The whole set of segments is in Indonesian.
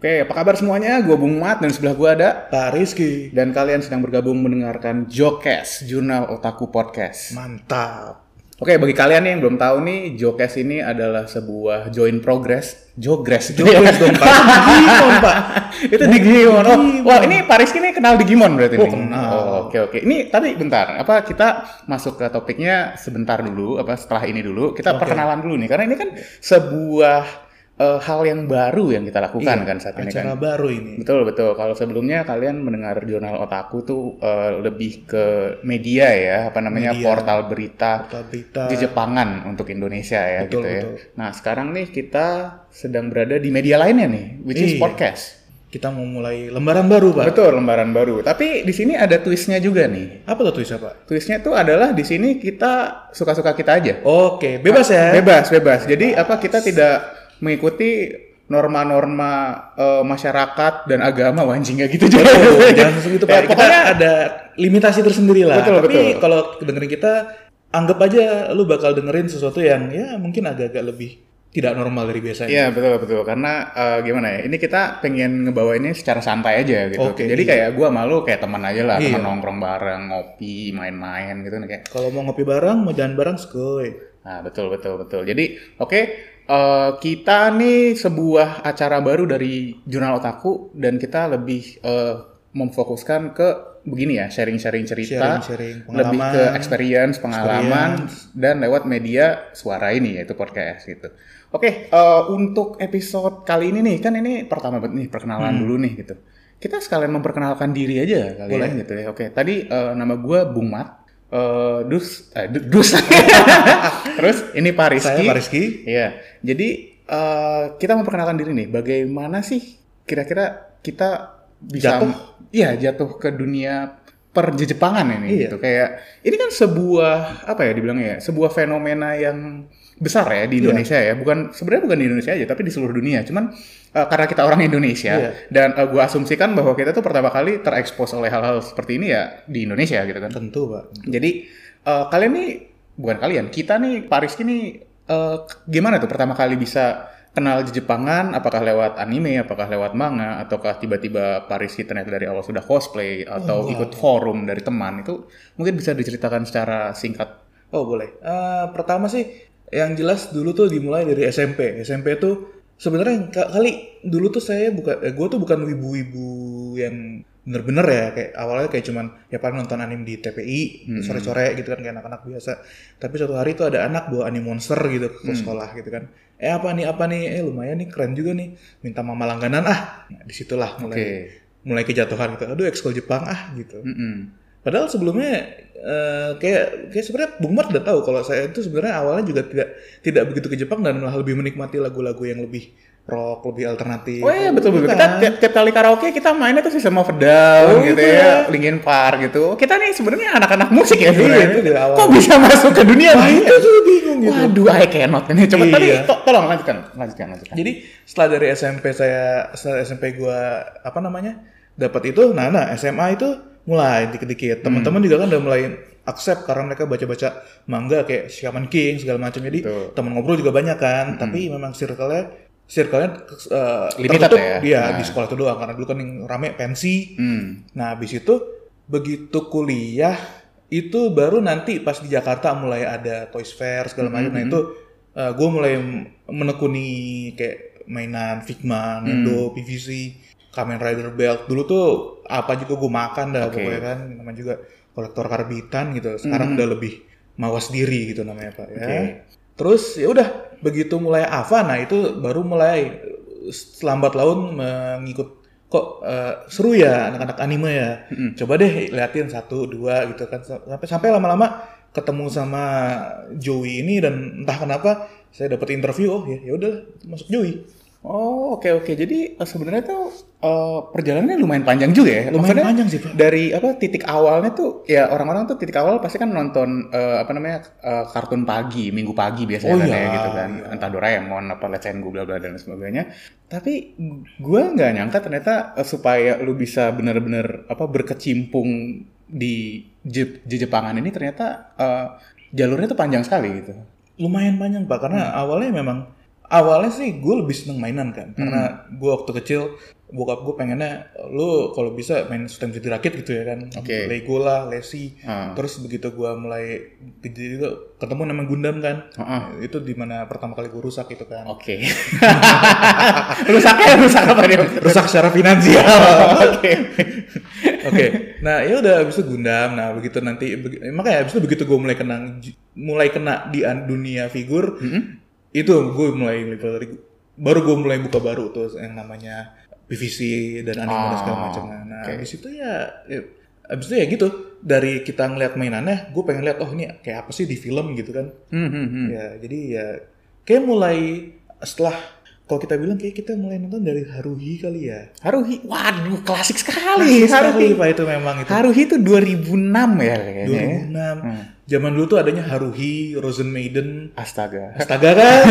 Oke, apa kabar semuanya? Gue Bung Mat dan sebelah gue ada Pak Rizky. dan kalian sedang bergabung mendengarkan Jokes, Jurnal Otaku Podcast. Mantap. Oke, bagi kalian yang belum tahu nih, Jokes ini adalah sebuah join progress, Jogres Jokes dong Pak. Digimon Pak. itu Digimon. Oh, wah ini Paris ini kenal Digimon berarti Oh, nih. kenal. Oh, oke oke. Ini tapi bentar, apa kita masuk ke topiknya sebentar dulu, apa setelah ini dulu, kita Oke. perkenalan dulu nih karena ini kan sebuah eh, hal yang baru yang kita lakukan Iya, kan saat ini kan. Acara baru ini. Betul betul. Kalau sebelumnya kalian mendengar jurnal otaku tuh eh, lebih ke media ya, apa namanya Media. portal berita Portal berita. di Jepangan untuk Indonesia ya Betul, gitu ya. betul. Nah sekarang nih kita sedang berada di media lainnya nih, which is Iya. podcast. Kita mau mulai lembaran baru Pak. Betul lembaran baru. Tapi di sini ada twistnya juga nih. Apa tuh tulisnya Pak? Twistnya tuh adalah di sini kita suka-suka kita aja. Oke, bebas ya. Bebas bebas. Jadi apa kita tidak mengikuti norma-norma eh, masyarakat dan agama wanjing nggak gitu juga. Jangan seperti itu Pak. Ya, Kita pokoknya ada limitasi tersendiri lah. Betul, Tapi betul. kalau dengerin kita, anggap aja lu bakal dengerin sesuatu yang ya mungkin agak-agak lebih tidak normal dari biasanya. Iya betul betul karena eh, gimana ya ini kita pengen ngebawa ini secara santai aja gitu. Oke, Jadi iya. kayak gua malu kayak teman aja lah, Iya. teman nongkrong bareng, ngopi, main-main gitu kayak. Kalau mau ngopi bareng, mau jalan bareng, skoy. Nah betul betul betul. Jadi oke eh, kita nih sebuah acara baru dari Jurnal Otaku dan kita lebih eh, memfokuskan ke begini ya sharing-sharing cerita, Sharing-sharing lebih ke pengalaman, experience, pengalaman dan lewat media suara ini yaitu podcast gitu. Oke, eh, untuk episode kali ini nih kan ini pertama banget nih perkenalan dulu nih gitu. Kita sekalian memperkenalkan diri aja kalian gitu ya. Oke, tadi eh, nama gue Bung Mat. Eh, dus, eh, Du- Dus. Terus ini Pak Rizky. Saya Pak Rizky. Iya. Jadi eh, kita memperkenalkan diri nih. Bagaimana sih kira-kira kita bisa Jatuh? Iya, jatuh ke dunia perjejepangan ini Iya. gitu. Kayak ini kan sebuah apa ya dibilangnya ya? Sebuah fenomena yang besar ya di Iya. Indonesia ya. Bukan sebenarnya bukan di Indonesia aja, tapi di seluruh dunia. Cuman eh, karena kita orang Indonesia Iya. dan eh, gua asumsikan bahwa kita tuh pertama kali terekspos oleh hal-hal seperti ini ya di Indonesia gitu kan. Tentu Pak. Jadi eh, kalian nih bukan kalian, kita nih Pak Rizky nih eh, gimana tuh pertama kali bisa kenal Jepangan? Apakah lewat anime, apakah lewat manga, ataukah tiba-tiba Pak Rizky ternyata dari awal sudah cosplay atau Oh, ikut forum dari teman itu mungkin bisa diceritakan secara singkat. Oh boleh. Eh, pertama sih yang jelas dulu tuh dimulai dari SMP. SMP tuh sebenarnya ka- kali dulu tuh saya bukan, eh, gue tuh bukan wibu-wibu yang bener-bener ya kayak awalnya kayak cuman ya paling nonton anime di TPI sore-sore gitu kan kayak anak-anak biasa. Tapi suatu hari tuh ada anak bawa anime monster gitu ke sekolah gitu kan. Eh apa nih apa nih? Eh lumayan nih keren juga nih. Minta mama langganan ah. Nah, di situlah mulai Oke. mulai kejatuhan gitu. Aduh ekskul Jepang ah gitu. Mm-mm. Padahal sebelumnya eh, kayak kayak sebenarnya Bung Mart udah tahu kalau saya itu sebenarnya awalnya juga tidak tidak begitu ke Jepang dan malah lebih menikmati lagu-lagu yang lebih rock, lebih alternatif. Oh iya betul betul. Kan? Kita tiap, tiap kali karaoke kita mainnya tuh System of a Down Oh, gitu gitu ya, ya. Linkin Park gitu. Kita nih sebenarnya anak-anak musik ya Iya, sebenarnya. itu dari awal. Kok bisa masuk ke dunia Wah, ini? itu tuh bingung gitu. Waduh, I cannot ini. Coba Iya. tadi to- tolong lanjutkan, lanjutkan, lanjutkan. Jadi setelah dari SMP saya setelah SMP gua apa namanya dapat itu, nah nah SMA itu mulai dikit-dikit. Teman-teman juga kan udah mulai accept karena mereka baca-baca manga kayak Shaman King segala macam. Jadi Betul. teman ngobrol juga banyak kan. Tapi memang circle-nya circle-nya eh, Limited tertutup ya? dia Nah. di sekolah itu doang karena dulu kan yang rame pensi. Hmm. Nah, habis itu begitu kuliah itu baru nanti pas di Jakarta mulai ada Toys Fair segala macam. Nah, itu gue mulai menekuni kayak mainan Figma, Nendo, PVC, Kamen Rider Belt. Dulu tuh apa juga gue makan dah Oke. pokoknya kan namanya juga kolektor karbitan gitu. Sekarang udah lebih mawas diri gitu namanya Pak ya. Oke. Terus ya udah begitu mulai Ava nah itu baru mulai selambat laun mengikut kok eh, seru ya anak-anak anime ya. Coba deh liatin satu dua gitu kan sampai sampai lama-lama ketemu sama Joey ini dan entah kenapa saya dapat interview oh ya ya udah masuk Joey. Oh oke oke jadi eh, sebenarnya tuh eh, perjalanannya lumayan panjang juga ya. Lumayan Maksudnya panjang sih, Pak. Dari apa titik awalnya tuh ya orang-orang tuh titik awal pasti kan nonton eh, apa namanya eh, kartun pagi minggu pagi biasanya Oh, kan iya, ya gitu kan iya. entah Doraemon apa Let's Go bla bla dan sebagainya. Tapi gue nggak nyangka ternyata eh, supaya lu bisa bener-bener apa berkecimpung di Je- Je- Jepangan ini ternyata eh, jalurnya tuh panjang sekali gitu. Lumayan panjang Pak karena awalnya memang awalnya sih gue lebih seneng mainan kan, Hmm. karena gue waktu kecil bokap gue pengennya lu kalau bisa main sistem jadi rakit gitu ya kan, Oke. Lego lah, Lesi. Ah. Terus begitu gue mulai gede itu ketemu nama Gundam kan, Ah. itu di mana pertama kali gue rusak itu kan. Oke. Rusaknya rusak apa dia? Rusak secara finansial. Oke. Oke, nah ya udah abis itu Gundam. Nah begitu nanti begi- makanya abis itu begitu gue mulai kena mulai kena di dunia figur, itu gue mulai dari baru gue mulai buka baru tuh yang namanya PVC dan anime dan segala Oh, macam. Nah oke. abis itu ya, ya abis itu ya gitu dari kita ngeliat mainannya, gue pengen lihat oh ini kayak apa sih di film gitu kan. Hmm, hmm, hmm. Ya jadi ya kayak mulai setelah kalau kita bilang kayak kita mulai nonton dari Haruhi kali ya. Haruhi, waduh klasik sekali. Sekali Haruhi. pak itu memang itu. Haruhi itu 2006 ya kayaknya. ya. 2006. Hmm. Zaman dulu tuh adanya Haruhi, Rosen Maiden, Astaga. Astaga kan.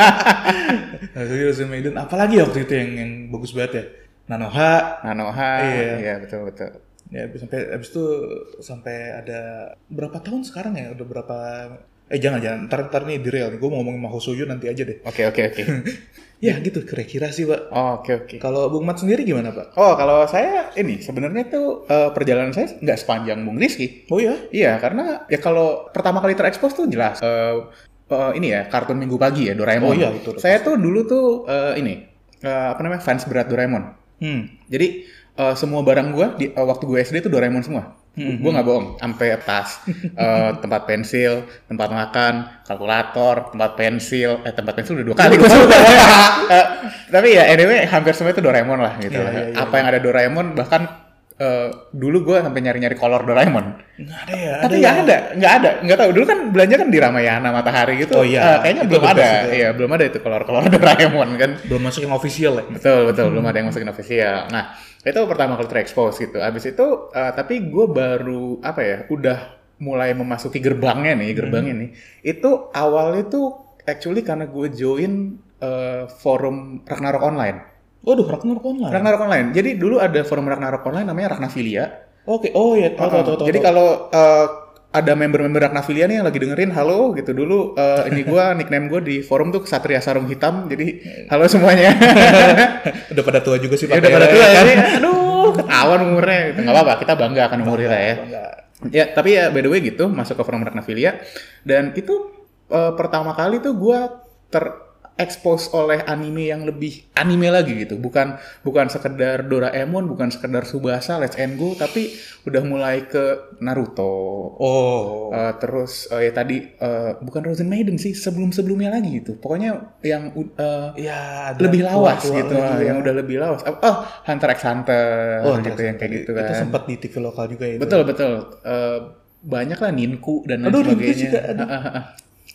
Haruhi, Rosen Maiden, apalagi waktu itu yang yang bagus banget ya. Nanoha. Nanoha. Iya. Iya, betul betul. Ya sampai abis itu sampai ada berapa tahun sekarang ya? Udah berapa Eh jangan jangan ntar ntar nih di real nih gue mau ngomongin Mahosuyo nanti aja deh. Oke oke oke. Ya gitu kira-kira sih pak. Oh, Oke oke. Kalau Bung Mat sendiri gimana pak? Oh kalau saya ini sebenarnya tuh eh, perjalanan saya nggak sepanjang Bung Rizky. Oh ya? Iya karena ya kalau pertama kali terekspos tuh jelas eh, eh, ini ya kartun Minggu Pagi ya Doraemon. Oh iya, itu Saya tuh dulu tuh eh, ini eh, apa namanya fans berat Doraemon. Hmm. Jadi eh, semua barang gua di eh, waktu gue SD itu Doraemon semua. Gue nggak bohong, sampai tas, eh, tempat pensil, tempat makan, kalkulator, tempat pensil, eh tempat pensil udah dua kali gue sebut. Eh, tapi ya anyway hampir semua itu Doraemon lah gitu. Iya, lah. iya, iya, Apa yang ada Doraemon bahkan eh, dulu gue sampai nyari-nyari kolor Doraemon. Nggak ada ya? Tapi ya? nggak ada, nggak ada, nggak tahu. Dulu kan belanja kan di Ramayana Matahari gitu. Oh iya, Eh, kayaknya itu belum ada. itu. Iya, belum ada itu kolor-kolor Doraemon kan. Belum masuk yang official ya? Betul betul belum ada yang masukin official. Nah itu pertama kali terekspos gitu. Abis itu eh, tapi gue baru apa ya udah mulai memasuki gerbangnya nih gerbangnya nih. Itu awalnya tuh actually karena gue join eh, forum Ragnarok Online. Waduh, Ragnarok online. Ragnarok Online. Jadi dulu ada forum Ragnarok Online namanya Ragnafilia. Oke, oh ya, tahu tahu tahu. tahu, Jadi kalau eh, ada member-member Ragnafilia nih yang lagi dengerin, halo gitu dulu eh, ini gua nickname gue di forum tuh Kesatria Sarung Hitam. Jadi halo semuanya. udah pada tua juga sih ya udah pada tua ya. Aduh, ketahuan umurnya. Gitu. Nggak apa-apa, kita bangga akan umur kita ya. Enggak. Ya, tapi ya by the way gitu, masuk ke forum Ragnafilia. Dan itu eh, pertama kali tuh gua terekspos oleh anime yang lebih anime lagi gitu. Bukan bukan sekedar Doraemon, bukan sekedar Subasa, Let's and Go, tapi udah mulai ke Naruto. Oh. Eh, terus eh, ya tadi eh, bukan Frozen Maiden sih, sebelum-sebelumnya lagi gitu. Pokoknya yang eh, ya, lebih lawas tua-tua gitu, lagi ya. yang udah lebih lawas. Oh, Hunter x Hunter Oh, gitu yang kayak gitu Itu kan. sempat di TV lokal juga ya. itu. Betul betul. Eh, banyak lah Ninku dan lain Aduh, sebagainya. juga ada.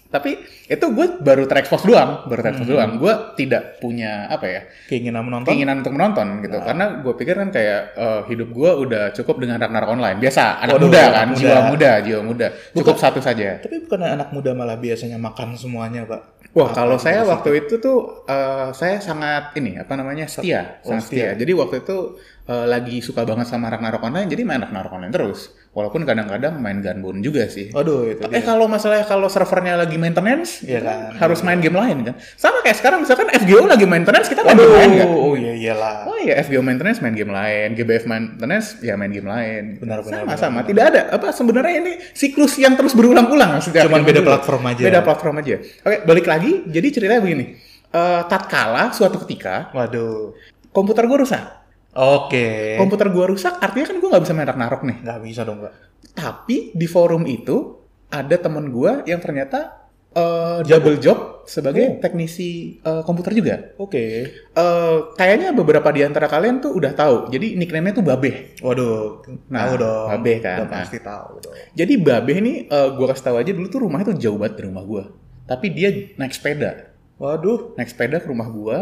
Tapi itu gue baru terekspos doang, baru terekspos Hmm. doang. Gue tidak punya apa ya Keinginan menonton. keinginan untuk menonton gitu, karena gue pikir kan kayak eh, hidup gue udah cukup dengan Ragnarok online. Biasa, anak Waduh, muda kan, muda. jiwa muda, jiwa muda. Cukup satu saja. Tapi bukan anak muda malah biasanya makan semuanya, Pak. Wah, kalau saya waktu itu tuh eh, saya sangat ini apa namanya setia, Oh, sangat setia. Jadi waktu itu eh, lagi suka banget sama Ragnarok online, jadi main Ragnarok online terus. Walaupun kadang-kadang main Gunbone juga sih. Aduh, itu Eh kalau masalah kalau servernya lagi maintenance, Iya kan. harus main game lain kan. Sama kayak sekarang misalkan FGO lagi maintenance, kita main game lain kan. oh iya iyalah. Oh iya FGO maintenance main game lain, GBF maintenance ya main game lain. Benar, benar, sama benar, sama. Tidak ada apa sebenarnya ini siklus yang terus berulang-ulang setiap Cuman beda dulu. platform aja. Beda platform aja. Oke, balik lagi. Jadi ceritanya begini. Eh tatkala suatu ketika Waduh. komputer gue rusak. Oke. Komputer gue rusak, artinya kan gue nggak bisa main Ragnarok nih. Nggak bisa dong, Pak. Tapi di forum itu ada temen gue yang ternyata eh, double job sebagai Oh. teknisi eh, komputer juga. Oke. Eh, kayaknya beberapa di antara kalian tuh udah tahu. Jadi nickname-nya tuh Babeh. Waduh, Nah, tahu dong. Babe kan. Udah Nah. pasti tahu dong. Jadi Babeh ini eh, gua kasih tahu aja dulu tuh rumahnya tuh jauh banget dari rumah gua. Tapi dia naik sepeda. Waduh. Naik sepeda ke rumah gua.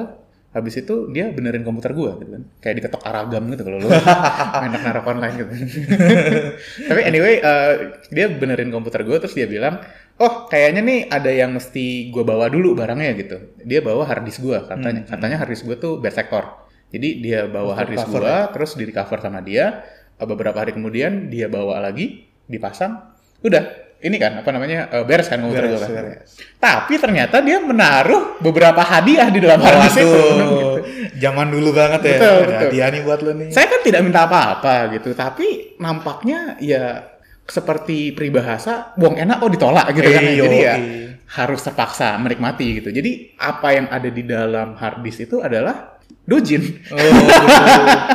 Habis itu dia benerin komputer gua gitu kan. Kayak diketok aragam gitu kalau lu main narok online gitu. Tapi anyway, eh, dia benerin komputer gua terus dia bilang, "Oh, kayaknya nih ada yang mesti gua bawa dulu barangnya gitu." Dia bawa hard disk gua katanya. Katanya hard disk gua tuh bad sector. Jadi dia bawa hard disk cover gua terus di cover sama dia. Beberapa hari kemudian dia bawa lagi, dipasang, udah ini kan apa namanya uh, beres kan komputer Beres, gue kan. beres. Tapi ternyata dia menaruh beberapa hadiah di dalam harddisk itu. Zaman dulu banget ya. Betul, Ada betul. hadiah nih buat lo nih. Saya kan tidak minta apa-apa gitu, tapi nampaknya ya seperti peribahasa buang enak oh ditolak gitu kan. Iya, Jadi ya iya. harus terpaksa menikmati gitu. Jadi apa yang ada di dalam harddisk itu adalah dojin. Oh.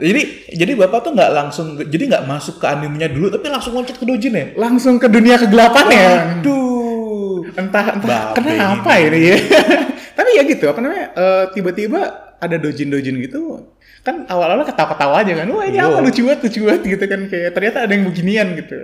Jadi jadi bapak tuh nggak langsung jadi nggak masuk ke animenya dulu tapi langsung loncat ke dojin ya? Langsung ke dunia kegelapan ya. Aduh. Entah entah Babe kenapa ini ya. Tapi ya gitu, apa namanya? eh, tiba-tiba ada dojin-dojin gitu. Kan awal-awal ketawa-ketawa aja kan. Wah, ini Iya. apa lucu banget, lucu banget gitu kan kayak ternyata ada yang beginian gitu.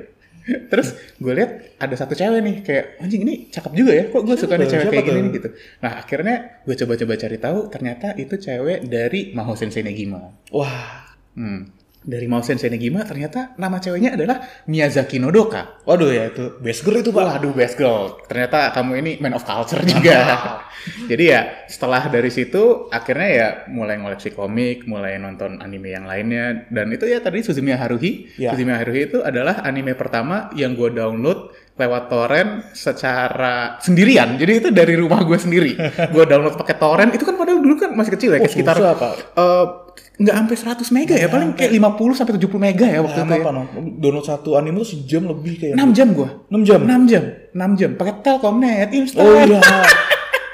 Terus gue lihat ada satu cewek nih kayak anjing ini cakep juga ya. Kok gue suka nih Siapa? cewek kayak gini nih gitu. Nah, akhirnya gue coba-coba cari tahu ternyata itu cewek dari Maho Sensei Negima. Wah. Hmm. Dari Maho Sensei Negima ternyata nama ceweknya adalah Miyazaki Nodoka. Waduh ya itu best girl itu pak. Waduh, best girl. Ternyata kamu ini man of culture juga. Jadi ya setelah dari situ akhirnya ya mulai ngoleksi komik, mulai nonton anime yang lainnya dan itu ya tadi Suzumiya Haruhi. Ya. Suzumiya Haruhi itu adalah anime pertama yang gue download lewat torrent secara sendirian. Jadi itu dari rumah gue sendiri. gue download pakai torrent. Itu kan padahal dulu kan masih kecil ya, kayak Oh, sekitar susah, Pak. Nggak sampai 100 mega ya, paling kayak 50 sampai 70 mega ya waktu Waktu itu. Ya. apa no? Download satu anime tuh sejam lebih kayak. 6 jam gue. 6 jam. 6 jam, 6 jam pakai Telkomnet, Instan. Oh iya.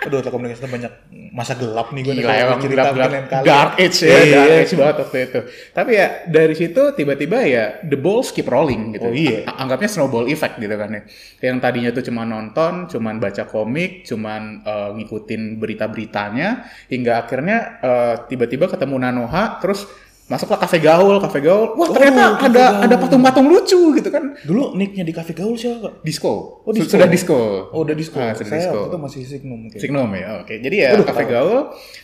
Aduh, telekomunikasi banyak masa gelap nih gue Gila emang cerita gelap, gelap. kali. Dark age ya, Iya. dark age banget waktu itu. Tapi ya dari situ tiba-tiba ya the balls keep rolling gitu. Oh, iya. A- Anggapnya snowball effect gitu kan ya. Yang tadinya tuh cuma nonton, cuman baca komik, cuman eh, ngikutin berita-beritanya, hingga akhirnya eh, tiba-tiba ketemu Nanoha, terus masuklah kafe gaul, kafe gaul. Wah Oh, ternyata Cafe ada Gaul. ada patung-patung lucu gitu kan. Dulu nicknya di Cafe Gaul siapa? Disco. Oh, disco. Sudah disco. Oh, udah disco. Ah, sudah Saya disco. waktu itu masih Signum mungkin. Signum ya, oke. Jadi ya ketawa. Gaul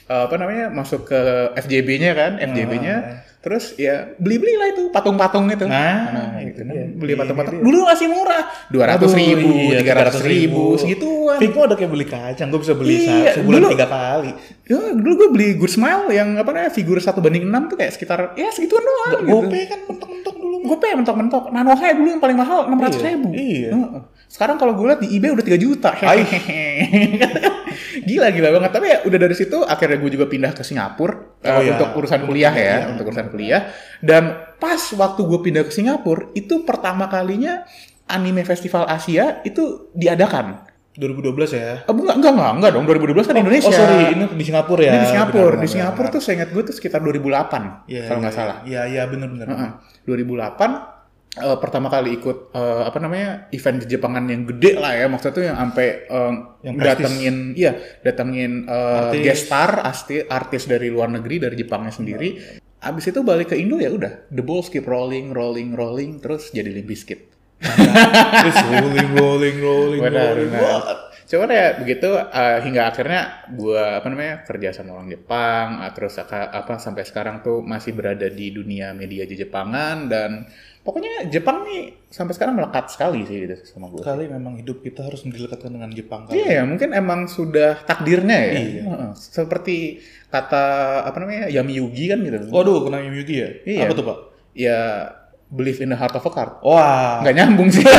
eh, apa namanya masuk ke FJB-nya kan, FJB-nya. Ah. Terus ya beli-beli lah itu patung-patung itu. Nah, gitu itu kan. Beli Iya, patung-patung. iya. Dulu masih murah, dua ratus Aduh, ribu, iya, tiga ratus ribu, segituan. Figmo ada kayak beli kacang, gue bisa beli Iya, sebulan dulu- tiga kali. Ya, dulu gue beli Good Smile yang apa namanya figur satu banding enam tuh kayak sekitar ya segituan doang. gitu. Gope kan mentok-mentok dulu. Gope mentok-mentok. Nanoha dulu yang paling mahal enam ratus ribu. Iya. Heeh. Sekarang kalau gue lihat di eBay udah 3 juta. Ay. gila gila banget. Tapi ya udah dari situ akhirnya gue juga pindah ke Singapura Oh, eh, iya. untuk urusan kuliah ya, Iya. untuk urusan kuliah. Dan pas waktu gue pindah ke Singapura itu pertama kalinya anime festival Asia itu diadakan. 2012 ya. Eh, enggak, enggak, enggak, enggak dong. 2012 kan di Indonesia. Oh sorry, ini di Singapura ya. Ini di Singapura. Benar, di benar, Singapura benar. tuh saya ingat gue tuh sekitar 2008 Iya, kalau iya, nggak salah. Iya, iya benar-benar. Heeh. 2008 eh, pertama kali ikut eh, apa namanya event Jepangan yang gede lah ya maksudnya tuh yang sampai Yang prestis. datengin iya datengin Artis. guest star artis artis dari luar negeri dari Jepangnya sendiri abis itu balik ke Indo ya udah the balls keep rolling rolling rolling terus jadi Limp Bizkit Terus rolling, rolling, rolling, Benar, rolling. benar. Cuman ya begitu eh, hingga akhirnya gua apa namanya kerja sama orang Jepang eh, terus aka- apa sampai sekarang tuh masih berada di dunia media di Jepangan dan pokoknya Jepang nih sampai sekarang melekat sekali sih gitu sama gue. Kali memang hidup kita harus dilekatkan dengan Jepang kali. Iya ya mungkin emang sudah takdirnya ya. Iya. Seperti kata apa namanya Yami Yugi kan gitu. Waduh, kena Yugi ya? Iya. Apa tuh, Pak? Ya believe in the heart of a card. Wah, Nggak nyambung sih.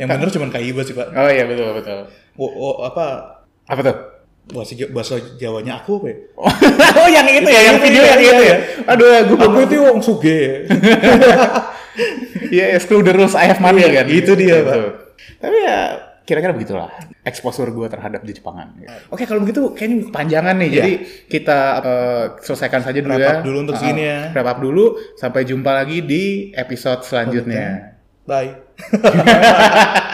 yang bener cuma Kaiba sih, Pak. oh iya betul betul. Oh, oh, apa Apa tuh? Bahasa bahasa Jawanya aku apa ya? oh yang itu ya, yang video yang itu ya. Aduh, gue Aku itu wong suge. Iya, screw the rules I have money Iya, kan. itu dia. Pak. Tapi ya kira-kira begitulah exposure gue terhadap di Jepangan. Oke, kalau begitu kayaknya panjangan nih. Iya. Jadi kita eh, selesaikan saja dulu Wrap ya. dulu untuk Uh, segini ya. Wrap up dulu. Sampai jumpa lagi di episode selanjutnya. Bye.